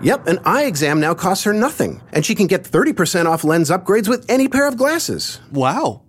Yep, an eye exam now costs her nothing, and she can get 30% off lens upgrades with any pair of glasses. Wow.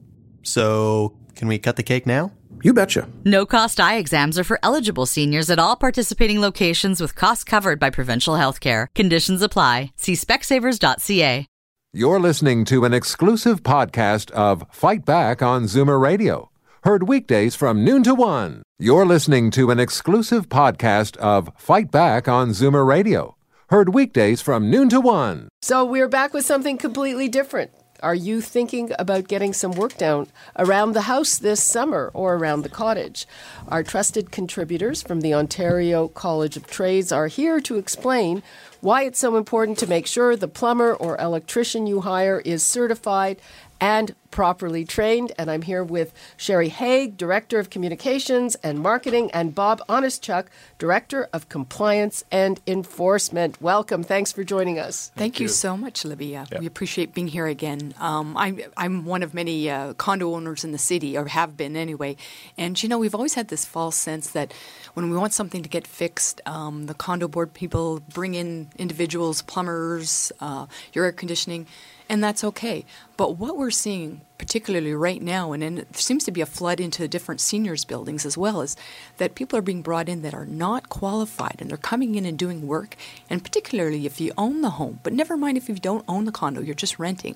So, can we cut the cake now? You betcha. No cost eye exams are for eligible seniors at all participating locations with costs covered by provincial health care. Conditions apply. See specsavers.ca. You're listening to an exclusive podcast of Fight Back on Zoomer Radio. Heard weekdays from noon to one. You're listening to an exclusive podcast of Fight Back on Zoomer Radio. Heard weekdays from noon to one. So we're back with something completely different. Are you thinking about getting some work done around the house this summer or around the cottage? Our trusted contributors from the Ontario College of Trades are here to explain why it's so important to make sure the plumber or electrician you hire is certified and properly trained. And I'm here with Sherry Haig, Director of Communications and Marketing, and Bob Honestchuk, Director of Compliance and Enforcement. Welcome. Thanks for joining us. Thank, you. so much, Libby. We appreciate being here again. Um, I'm, I'm one of many uh, condo owners in the city, or have been anyway. And, you know, we've always had this false sense that when we want something to get fixed, um, the condo board people bring in individuals, plumbers, uh, your air conditioning and that's okay. But what we're seeing, particularly right now, and, and there seems to be a flood into different seniors buildings as well, is that people are being brought in that are not qualified and they're coming in and doing work. And particularly if you own the home, but never mind if you don't own the condo, you're just renting,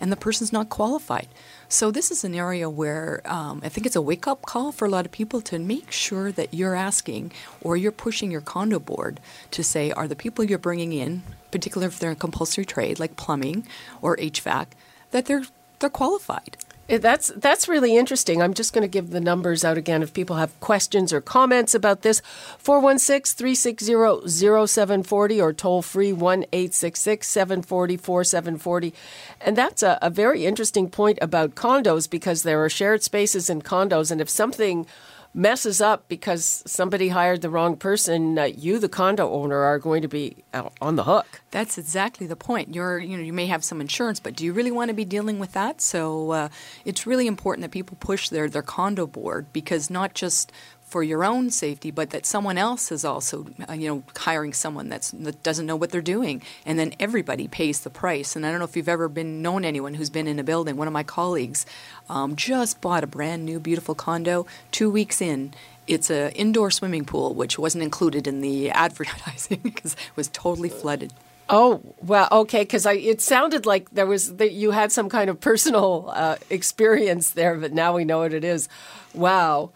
and the person's not qualified. So this is an area where um, I think it's a wake up call for a lot of people to make sure that you're asking or you're pushing your condo board to say, are the people you're bringing in, particularly if they're in compulsory trade like plumbing or HVAC, that they're they're qualified. Eh, That's that's really interesting. I'm just going to give the numbers out again if people have questions or comments about this. 416-360-0740 or toll free 1-866-740-4740. And that's a, a very interesting point about condos because there are shared spaces in condos and if something messes up because somebody hired the wrong person, uh, you, the condo owner, are going to be on the hook. That's exactly the point. You're, you know, you may have some insurance, but do you really want to be dealing with that? So uh, it's really important that people push their their condo board because not just for your own safety, but that someone else is also, uh, you know, hiring someone that doesn't know what they're doing, and then everybody pays the price. And I don't know if you've ever been known anyone who's been in a building. One of my colleagues um, just bought a brand new, beautiful condo. Two weeks in, it's an indoor swimming pool, which wasn't included in the advertising because it was totally flooded. Oh well, okay. Because it sounded like there was that you had some kind of personal uh, experience there, but now we know what it is. Wow,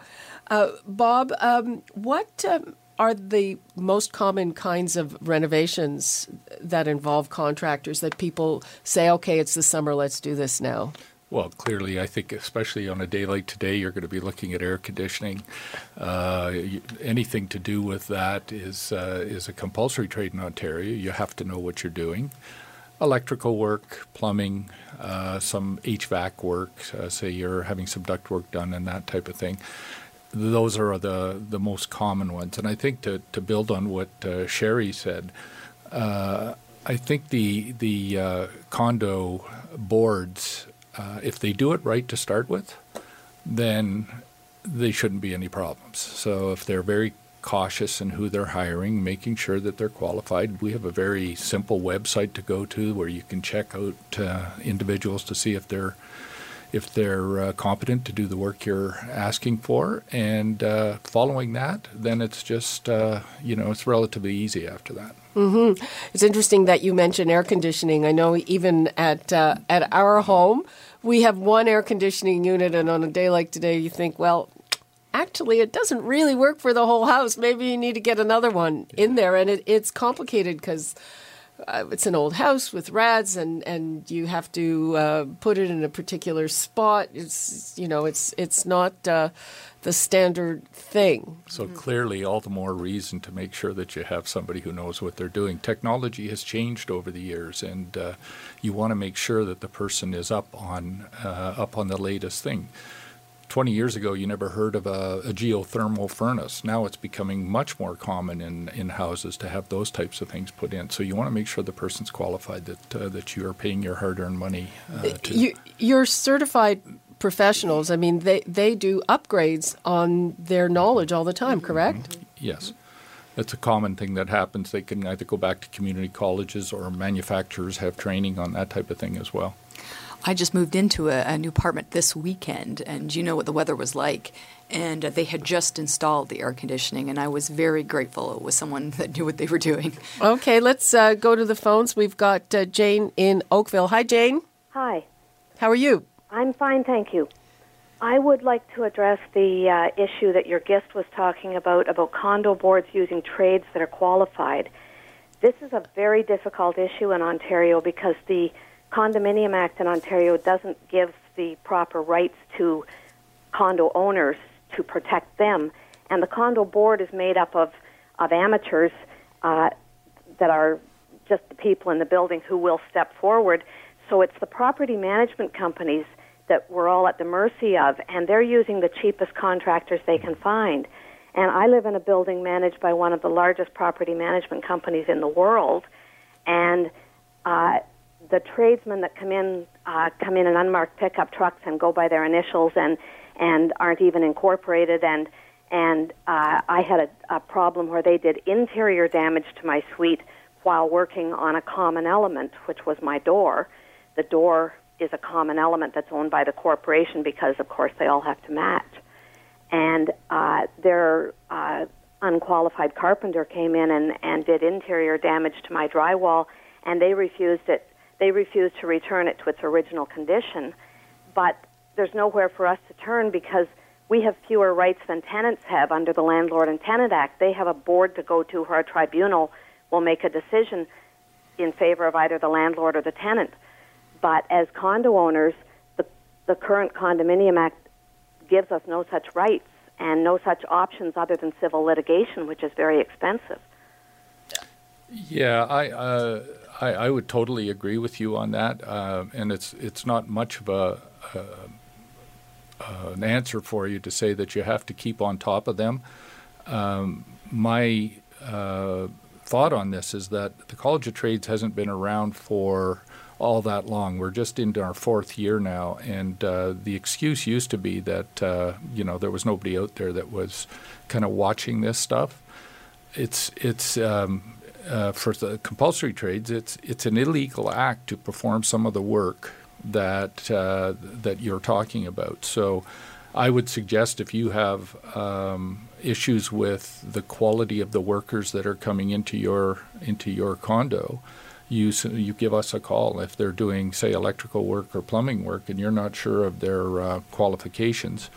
uh, Bob, um, what um, are the most common kinds of renovations that involve contractors that people say, "Okay, it's the summer, let's do this now"? Well, clearly, I think especially on a day like today, you're going to be looking at air conditioning. Uh, anything to do with that is uh, is a compulsory trade in Ontario. You have to know what you're doing. Electrical work, plumbing, uh, some HVAC work. Uh, say you're having some duct work done and that type of thing. Those are the the most common ones. And I think to to build on what uh, Sherry said. Uh, I think the the uh, condo boards uh, if they do it right to start with, then they shouldn't be any problems. So if they're very cautious in who they're hiring, making sure that they're qualified, we have a very simple website to go to where you can check out uh, individuals to see if they're if they're uh, competent to do the work you're asking for, and uh, following that, then it's just uh, you know it's relatively easy after that. Mm-hmm. It's interesting that you mentioned air conditioning. I know even at uh, at our home, we have one air conditioning unit, and on a day like today, you think, well, actually, it doesn't really work for the whole house. Maybe you need to get another one in there, and it, it's complicated because. Uh, it's an old house with rats, and, and you have to uh, put it in a particular spot. It's you know it's it's not uh, the standard thing. So clearly, all the more reason to make sure that you have somebody who knows what they're doing. Technology has changed over the years, and uh, you want to make sure that the person is up on uh, up on the latest thing. 20 years ago, you never heard of a, a, geothermal furnace. Now it's becoming much more common in, in houses to have those types of things put in. So you want to make sure the person's qualified, that, uh, that you are paying your hard earned money uh, to. You, you're certified professionals. I mean, they, they do upgrades on their knowledge all the time, correct? Mm-hmm. Yes. That's a common thing that happens. They can either go back to community colleges or manufacturers have training on that type of thing as well. I just moved into a, a, new apartment this weekend, and you know what the weather was like. And uh, they had just installed the air conditioning, and I was very grateful it was someone that knew what they were doing. Okay, let's uh, go to the phones. We've got uh, Jane in Oakville. Hi, Jane. Hi. How are you? I'm fine, thank you. I would like to address the uh, issue that your guest was talking about about condo boards using trades that are qualified. This is a very difficult issue in Ontario because the Condominium Act in Ontario doesn't give the proper rights to condo owners to protect them, and the condo board is made up of of amateurs uh, that are just the people in the building who will step forward. So it's the property management companies that we're all at the mercy of, and they're using the cheapest contractors they can find. And I live in a building managed by one of the largest property management companies in the world, and uh, the tradesmen that come in uh, come in in unmarked pickup trucks and go by their initials and and aren't even incorporated and and uh, I had a, a problem where they did interior damage to my suite while working on a common element, which was my door. The door is a common element that's owned by the corporation because, of course, they all have to match. And uh, their uh, unqualified carpenter came in and, and did interior damage to my drywall, and they refused it they refused to return it to its original condition. But there's nowhere for us to turn because we have fewer rights than tenants have under the Landlord and Tenant Act. They have a board to go to where a tribunal will make a decision in favor of either the landlord or the tenant. But as condo owners, the, the current Condominium Act gives us no such rights and no such options other than civil litigation, which is very expensive. Yeah, I uh, I, I, would totally agree with you on that, uh, and it's it's not much of a, uh, an answer for you to say that you have to keep on top of them. Um, my uh, thought on this is that the College of Trades hasn't been around for all that long. We're just into our fourth year now, and uh, the excuse used to be that uh, you know there was nobody out there that was kind of watching this stuff. It's it's um, uh, for the compulsory trades, it's it's an illegal act to perform some of the work that uh, that you're talking about. So, I would suggest if you have um, issues with the quality of the workers that are coming into your into your condo, you you give us a call if they're doing say electrical work or plumbing work and you're not sure of their uh, qualifications.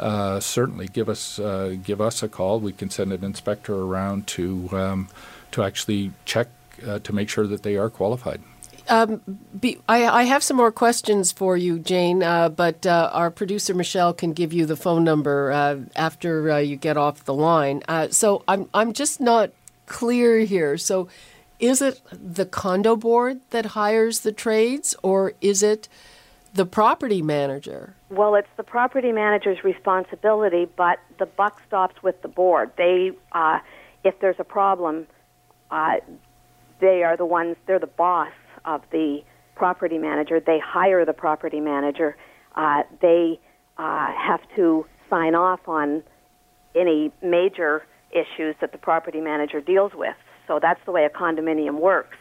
Uh, certainly, give us uh, give us a call. We can send an inspector around to um, to actually check uh, to make sure that they are qualified. Um, be, I, I, have some more questions for you, Jane, uh, but uh, our producer Michelle can give you the phone number uh, after uh, you get off the line. Uh, so I'm I'm just not clear here. So is it the condo board that hires the trades, or is it the property manager? Well, it's the property manager's responsibility, but the buck stops with the board. They, uh, if there's a problem uh, they are the ones, they're the boss of the property manager. They hire the property manager. Uh, they uh, have to sign off on any major issues that the property manager deals with. So that's the way a condominium works.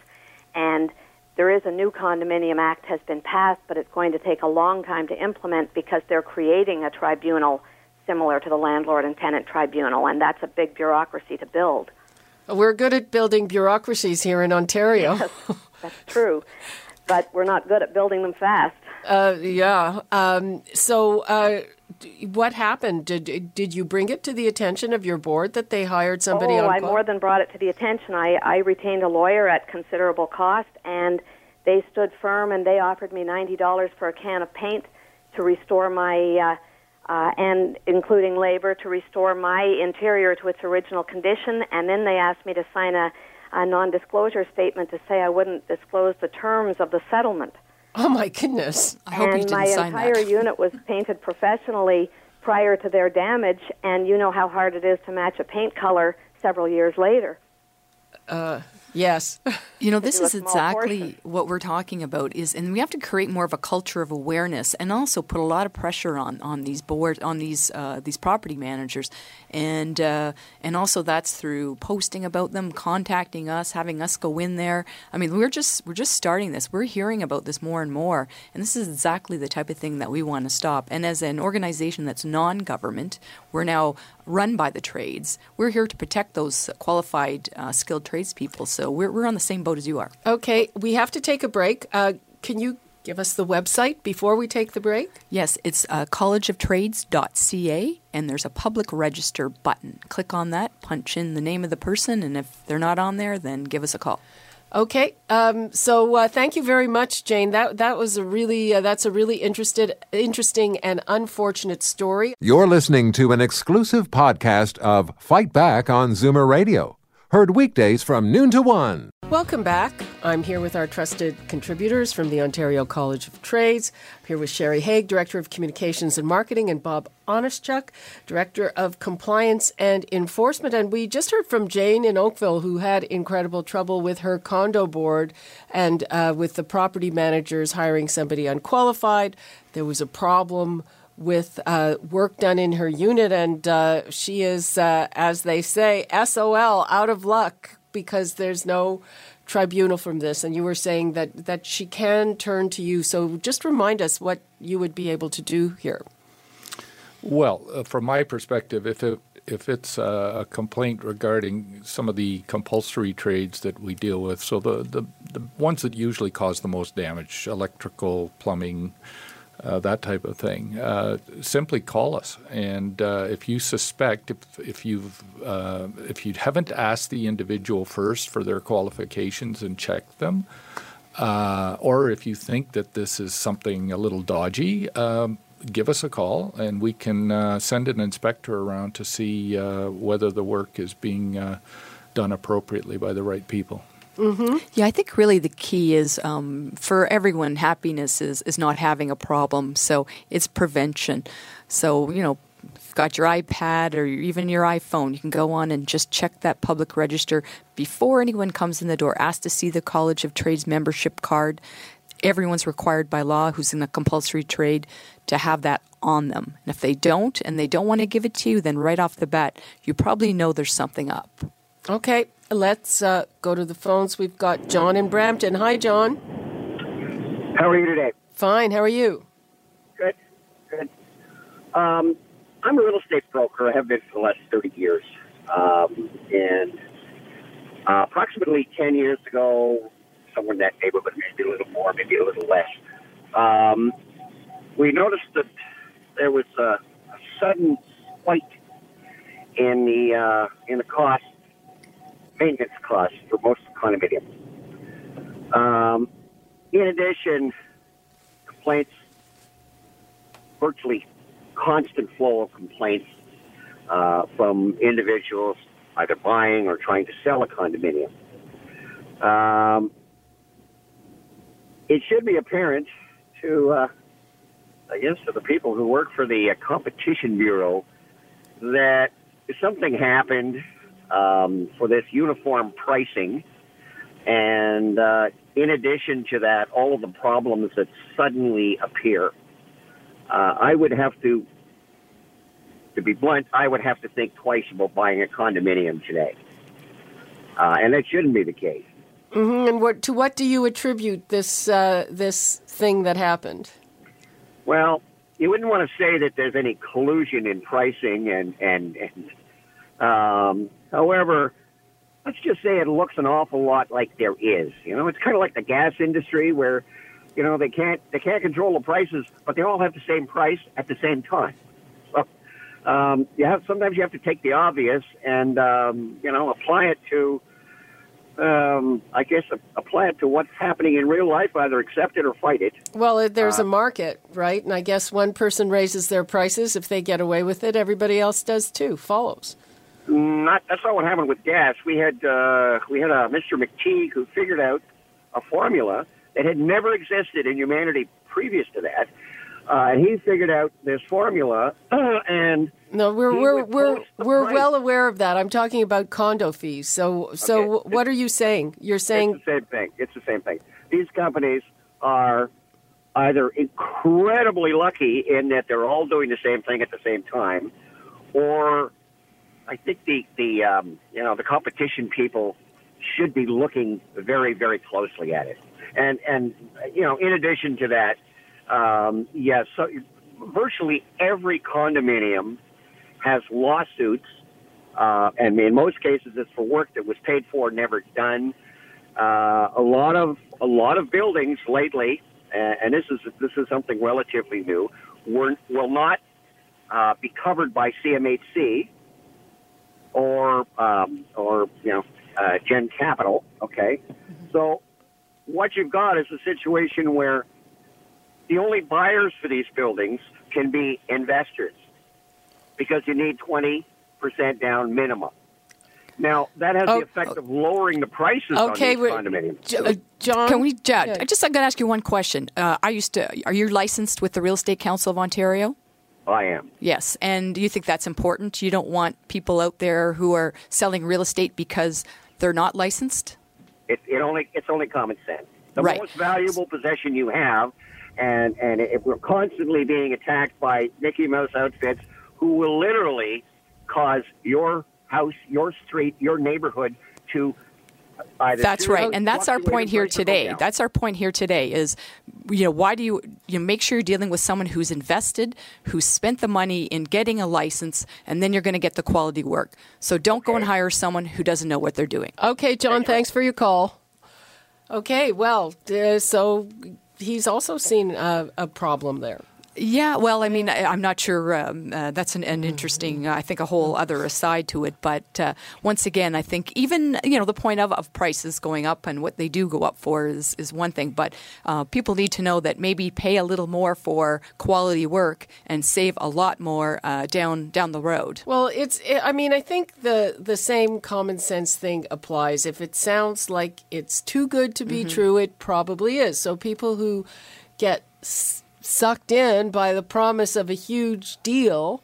And there is a new condominium act has been passed, but it's going to take a long time to implement because they're creating a tribunal similar to the landlord and tenant tribunal, and that's a big bureaucracy to build. We're good at building bureaucracies here in Ontario. Yes, that's true. But we're not good at building them fast. Uh, yeah. Um, so, uh, what happened? Did did you bring it to the attention of your board that they hired somebody? Oh, I more than brought it to the attention. I, I retained a lawyer at considerable cost, and they stood firm, and they offered me ninety dollars for a can of paint to restore my, uh, uh, and including labor to restore my interior to its original condition. And then they asked me to sign a, a non-disclosure statement to say I wouldn't disclose the terms of the settlement. Oh my goodness! I hope and you didn't my entire unit was painted professionally prior to their damage, and you know how hard it is to match a paint color several years later. Uh, Yes. You know, this is exactly portion. what we're talking about is and we have to create more of a culture of awareness and also put a lot of pressure on on these board on these uh, these property managers and uh, and also that's through posting about them, contacting us, having us go in there. I mean, we're just we're just starting this. We're hearing about this more and more, and this is exactly the type of thing that we want to stop. And as an organization that's non-government, we're now run by the trades. We're here to protect those qualified, uh, skilled tradespeople. So we're we're on the same boat as you are. Okay, we have to take a break. Uh, can you give us the website before we take the break? Yes, it's uh, collegeoftrades.ca, and there's a public register button. Click on that, punch in the name of the person, and if they're not on there, then give us a call. Okay, um, so uh, thank you very much, Jane. That that was a really uh, that's a really interested, interesting and unfortunate story. You're listening to an exclusive podcast of Fight Back on Zoomer Radio. Heard weekdays from noon to one. Welcome back. I'm here with our trusted contributors from the Ontario College of Trades. I'm here with Sherry Haig, Director of Communications and Marketing, and Bob Honestchuk, Director of Compliance and Enforcement. And we just heard from Jane in Oakville, who had incredible trouble with her condo board and uh, with the property managers hiring somebody unqualified. There was a problem with uh, work done in her unit, and uh, she is, uh, as they say, SOL, out of luck, because there's no tribunal from this. And you were saying that, that she can turn to you. So just remind us what you would be able to do here. Well, uh, from my perspective, if it if it's a complaint regarding some of the compulsory trades that we deal with, so the, the, the ones that usually cause the most damage, electrical, plumbing, uh, that type of thing, uh, simply call us. And uh, if you suspect, if, if you've uh, if you haven't asked the individual first for their qualifications and checked them, uh, or if you think that this is something a little dodgy, um, give us a call and we can uh, send an inspector around to see whether the work is being done appropriately by the right people. Yeah, I think really the key is um, for everyone, happiness is, is not having a problem. So it's prevention. So, you know, got your iPad or even your iPhone, you can go on and just check that public register before anyone comes in the door. Ask to see the College of Trades membership card. Everyone's required by law who's in a compulsory trade to have that on them. And if they don't and they don't want to give it to you, then right off the bat, you probably know there's something up. Okay, let's uh, go to the phones. We've got John in Brampton. Hi, John. How are you today? Fine. How are you? Good, good. Um, I'm a real estate broker. I have been for the last 30 years. Um, and uh, approximately 10 years ago, somewhere in that neighborhood, maybe a little more, maybe a little less, um, we noticed that there was a, a sudden spike in the uh, in the cost, maintenance costs for most condominiums. Um, in addition, complaints, virtually constant flow of complaints uh, from individuals either buying or trying to sell a condominium. Um, it should be apparent to, uh, I guess, to the people who work for the uh, Competition Bureau that something happened um, for this uniform pricing. And uh, in addition to that, all of the problems that suddenly appear, uh, I would have to, to be blunt, I would have to think twice about buying a condominium today. Uh, and that shouldn't be the case. hmm And what, to what do you attribute this uh, this thing that happened? Well, you wouldn't want to say that there's any collusion in pricing, and and, and um, however, let's just say it looks an awful lot like there is. You know, it's kind of like the gas industry where, you know, they can't they can't control the prices, but they all have the same price at the same time. um, you have sometimes you have to take the obvious and um, you know apply it to. Um, I guess apply it to what's happening in real life. Either accept it or fight it. Well, there's Uh, a market, right? And I guess one person raises their prices. If they get away with it, everybody else does too. Follows. Not that's not what happened with gas. We had uh, we had a Mr. McTeague who figured out a formula that had never existed in humanity previous to that. Uh, and he figured out this formula, and No, we're we're we're we're price. well aware of that. I'm talking about condo fees. So so Okay. what are you saying? You're saying it's the same thing. It's the same thing. These companies are either incredibly lucky in that they're all doing the same thing at the same time, or I think the the um, you know the competition people should be looking very very closely at it. And and you know in addition to that, um, yes, so virtually every condominium has lawsuits, uh, and in most cases it's for work that was paid for, never done. Uh, a lot of a lot of buildings lately, uh, and this is this is something relatively new, were, will not uh, be covered by CMHC or um, or you know uh, Gen Capital. Okay, so what you've got is a situation where the only buyers for these buildings can be investors because you need twenty percent down minimum. Now that has Oh, the effect of lowering the prices Okay, on wait, these condominiums. J- uh, John. Can we, Jad? Yeah. I just I'm going to ask you one question. Uh, I used to. Are you licensed with the Real Estate Council of Ontario? I am. Yes, and you think that's important? You don't want people out there who are selling real estate because they're not licensed. It, it only it's only common sense. The Right. most valuable possession you have, and and if we're constantly being attacked by Mickey Mouse outfits who will literally cause your house, your street, your neighborhood to That's right, and that's our point here price or go today. That's our point here today. Is you know why do you you know, make sure you're dealing with someone who's invested, who's spent the money in getting a license, and then you're going to get the quality work. So don't go and hire someone who doesn't know what they're doing. Okay, John. Thanks for your call. Okay. Well, uh, so he's also seen a, a problem there. Yeah, well, I mean, I, I'm not sure. Um, uh, that's an, an interesting, uh, I think, a whole other aside to it. But uh, once again, I think even you know the point of, of prices going up and what they do go up for is is one thing. But uh, people need to know that maybe pay a little more for quality work and save a lot more uh, down down the road. Well, it's. I mean, I think the the same common sense thing applies. If it sounds like it's too good to be true, it probably is. So people who get s- sucked in by the promise of a huge deal,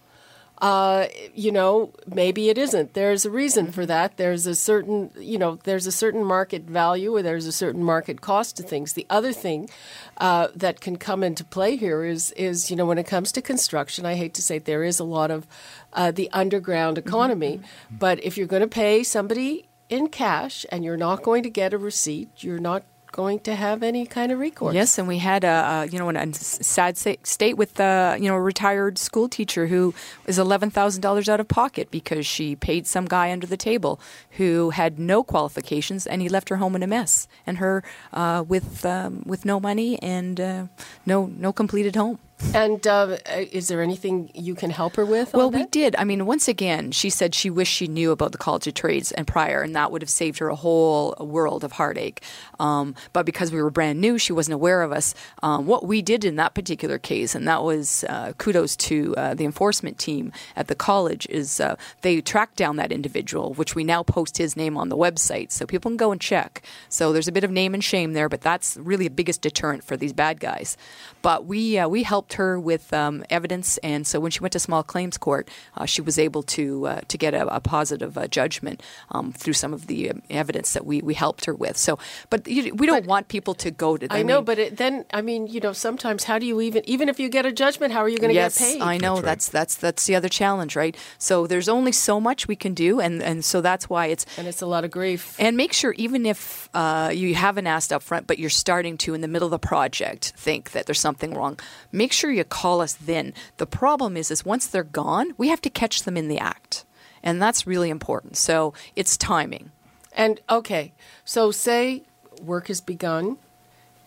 uh, you know, maybe it isn't. There's a reason for that. There's a certain, you know, there's a certain market value or there's a certain market cost to things. The other thing uh, that can come into play here is, is, you know, when it comes to construction, I hate to say it, there is a lot of uh, the underground economy. But if you're going to pay somebody in cash and you're not going to get a receipt, you're not going to have any kind of recourse. Yes, and we had a, a you know a sad state with uh, you know a retired school teacher who is eleven thousand dollars out of pocket because she paid some guy under the table who had no qualifications and he left her home in a mess and her uh, with um, with no money and uh, no no completed home. And uh, is there anything you can help her with? Well, we did. I mean, once again, she said she wished she knew about the College of Trades and prior, and that would have saved her a whole world of heartache. Um, but because we were brand new, she wasn't aware of us. Um, what we did in that particular case, and that was uh, kudos to uh, the enforcement team at the college, is uh, they tracked down that individual, which we now post his name on the website, so people can go and check. So there's a bit of name and shame there, but that's really the biggest deterrent for these bad guys. But we uh, we helped her with um, evidence, and so when she went to small claims court, uh, she was able to uh, to get a, a positive uh, judgment um, through some of the um, evidence that we, we helped her with. So, but you, we don't want people to go to. I, know, mean- but it, then I mean, you know, sometimes how do you even even if you get a judgment, how are you going to yes, get paid? I know that's that's that's the other challenge, right? So there's only so much we can do, and and so that's why it's and it's a lot of grief. And make sure, even if uh, you haven't asked up front, but you're starting to in the middle of the project think that there's something wrong, make sure you call us then. The problem is, is once they're gone, we have to catch them in the act, and that's really important. So it's timing. And okay, so say work has begun,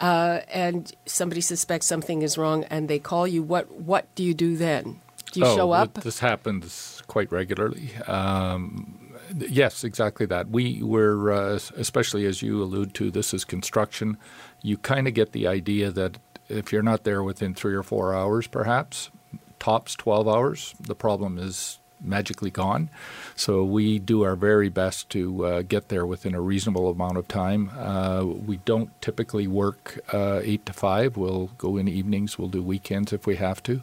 uh, and somebody suspects something is wrong, and they call you. What what do you do then? Do you oh, show up? This happens quite regularly. Um, yes, exactly that. We were, uh, especially as you allude to, this is construction. You kind of get the idea that if you're not there within three or four hours, perhaps, tops 12 hours, the problem is magically gone. So we do our very best to uh, get there within a reasonable amount of time. Uh, we don't typically work uh, 8 to 5. We'll go in evenings, we'll do weekends if we have to.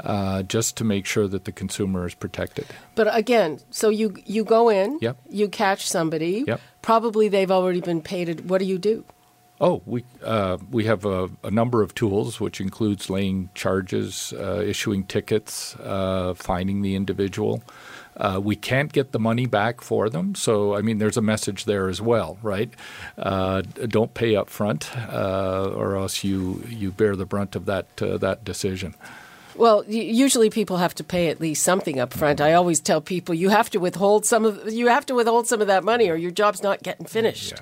Uh, just to make sure that the consumer is protected. But again, so you you go in, Yep. you catch somebody. Yep. Probably they've already been paid. What do you do? Oh, we uh, we have a, a number of tools, which includes laying charges, uh, issuing tickets, uh, finding the individual. Uh, we can't get the money back for them, so I mean, there's a message there as well, right? Uh, don't pay up front, uh, or else you you bear the brunt of that uh, that decision. Well, usually people have to pay at least something up front. I always tell people you have to withhold some of you have to withhold some of that money, or your job's not getting finished.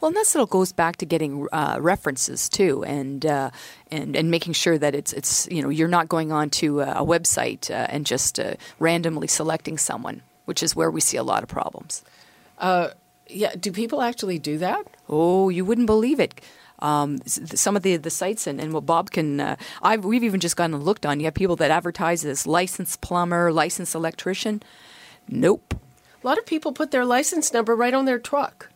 Well, and that still goes back to getting uh, references too, and uh, and and making sure that it's it's you know you're not going on to a, website uh, and just uh, randomly selecting someone, which is where we see a lot of problems. Uh, yeah, do people actually do that? Oh, you wouldn't believe it. Um, some of the, the sites and, and what Bob can, uh, I've, we've even just gone and looked on. You have people that advertise as licensed plumber, licensed electrician. Nope. A lot of people put their license number right on their truck.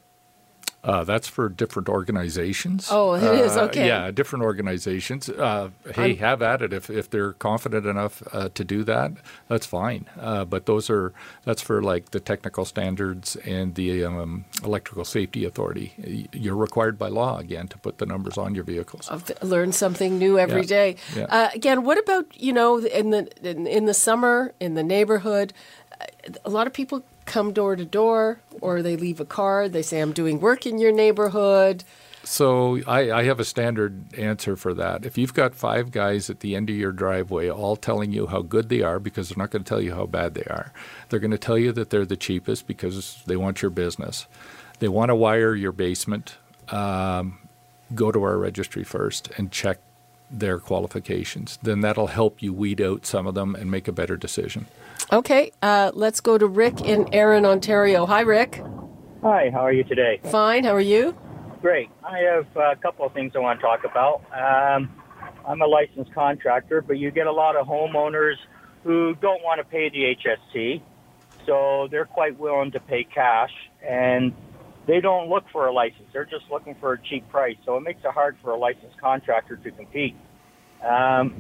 Uh, that's for different organizations. Oh, it is? Uh, Okay. Yeah, different organizations. Uh, hey, I'm- have at it if, if they're confident enough uh, to do that. That's fine. Uh, but those are that's for like the technical standards and the um, electrical safety authority. You're required by law again to put the numbers on your vehicles. I've learned something new every Yeah. day. Yeah. Uh, again, what about you know in the in, in the summer in the neighborhood? A lot of people come door to door, or they leave a card. They say, "I'm doing work in your neighborhood." So I, I have a standard answer for that. If you've got five guys at the end of your driveway all telling you how good they are because they're not going to tell you how bad they are, they're going to tell you that they're the cheapest because they want your business. They want to wire your basement. Um, go to our registry first and check their qualifications. Then that'll help you weed out some of them and make a better decision. Okay, uh, let's go to Rick in Erin, Ontario. Hi, Rick. Hi, how are you today? Fine. How are you? Great. I have a couple of things I want to talk about. Um, I'm a licensed contractor, but you get a lot of homeowners who don't want to pay the HST, so they're quite willing to pay cash, and they don't look for a license. They're just looking for a cheap price, so it makes it hard for a licensed contractor to compete. Um,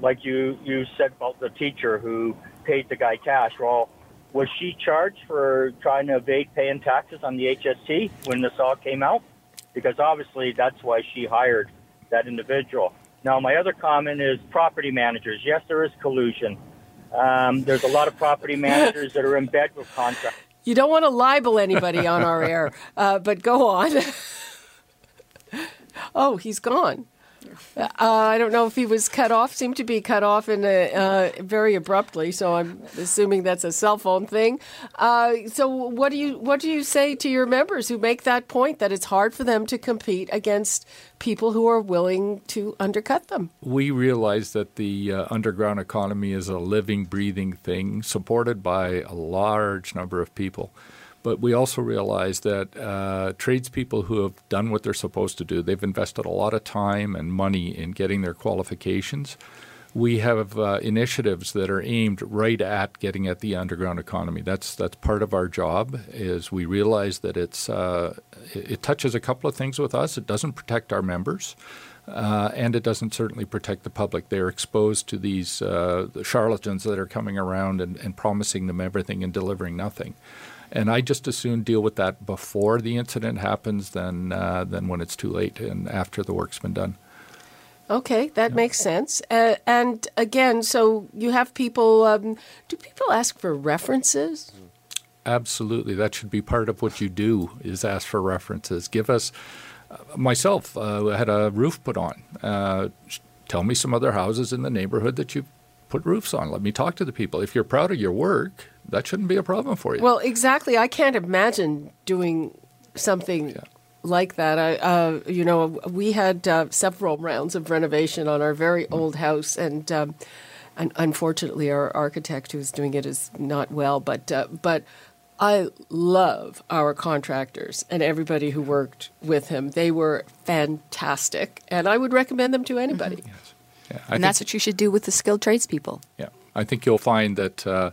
like you, you said about the teacher who paid the guy cash. Well, was she charged for trying to evade paying taxes on the HST when this all came out? Because obviously that's why she hired that individual. Now, my other comment is property managers. Yes, there is collusion. Um, there's a lot of property managers that are in bed with contractors. You don't want to libel anybody on our air, uh, but go on. oh, he's gone. Uh, I don't know if he was cut off. Seemed to be cut off in a, uh, very abruptly. So I'm assuming that's a cell phone thing. Uh, so what do you what do you say to your members who make that point that it's hard for them to compete against people who are willing to undercut them? we realize that the uh, underground economy is a living, breathing thing supported by a large number of people. But we also realize that uh, tradespeople who have done what they're supposed to do, they've invested a lot of time and money in getting their qualifications. We have uh, initiatives that are aimed right at getting at the underground economy. That's that's part of our job. Is we realize that it's uh, it, touches a couple of things with us. It doesn't protect our members. Uh, and it doesn't certainly protect the public. They're exposed to these uh, charlatans that are coming around and, and promising them everything and delivering nothing. And I just as soon deal with that before the incident happens than uh, than when it's too late and after the work's been done. Okay, that makes sense. Uh, and again, so you have people. Um, do people ask for references? Absolutely, that should be part of what you do is ask for references. Give us. Uh, myself uh, had a roof put on. Uh, tell me some other houses in the neighborhood that you've put roofs on. Let me talk to the people. If you're proud of your work, that shouldn't be a problem for you. Well, exactly. I can't imagine doing something like that. I, uh, you know, we had uh, several rounds of renovation on our very old house, and um, and unfortunately, our architect who's doing it is not well. But uh, but I love our contractors and everybody who worked with him. They were fantastic, and I would recommend them to anybody. Mm-hmm. Yes. Yeah, and think, that's what you should do with the skilled tradespeople. Yeah, I think you'll find that uh,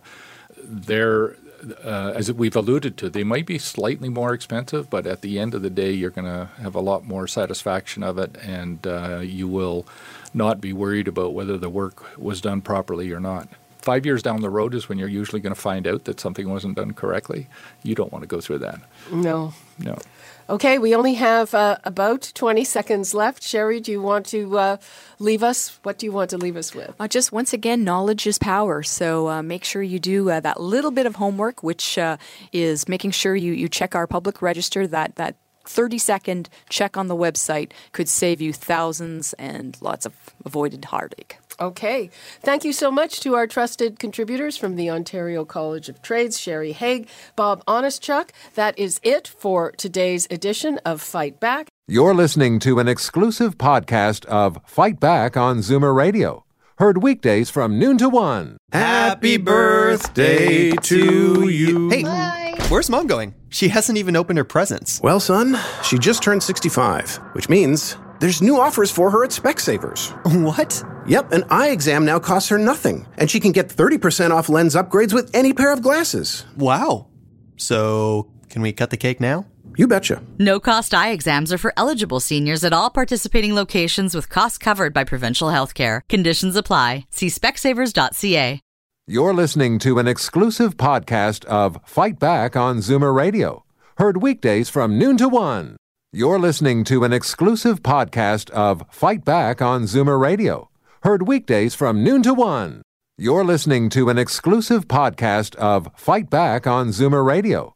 they're uh, as we've alluded to, they might be slightly more expensive, but at the end of the day, you're going to have a lot more satisfaction of it, and uh, you will not be worried about whether the work was done properly or not. Five years down the road is when you're usually going to find out that something wasn't done correctly. You don't want to go through that. No. No. Okay, we only have uh, about 20 seconds left. Sherry, do you want to uh, leave us? What do you want to leave us with? Uh, just once again, knowledge is power. So uh, make sure you do uh, that little bit of homework, which uh, is making sure you, you check our public register, that, that 30 second check on the website could save you thousands and lots of avoided heartache. Okay. Thank you so much to our trusted contributors from the Ontario College of Trades, Sherry Haig, Bob Honestchuk. That is it for today's edition of Fight Back. You're listening to an exclusive podcast of Fight Back on Zoomer Radio. Heard weekdays from noon to one. Happy birthday to you. Hey, Bye. where's mom going? She hasn't even opened her presents. Well, son, she just turned 65, which means there's new offers for her at Specsavers. What? Yep, an eye exam now costs her nothing, and she can get 30% off lens upgrades with any pair of glasses. Wow. So, can we cut the cake now? You betcha. No cost eye exams are for eligible seniors at all participating locations with costs covered by provincial health care. Conditions apply. See specsavers.ca. You're listening to an exclusive podcast of Fight Back on Zoomer Radio. Heard weekdays from noon to one. You're listening to an exclusive podcast of Fight Back on Zoomer Radio. Heard weekdays from noon to one. You're listening to an exclusive podcast of Fight Back on Zoomer Radio.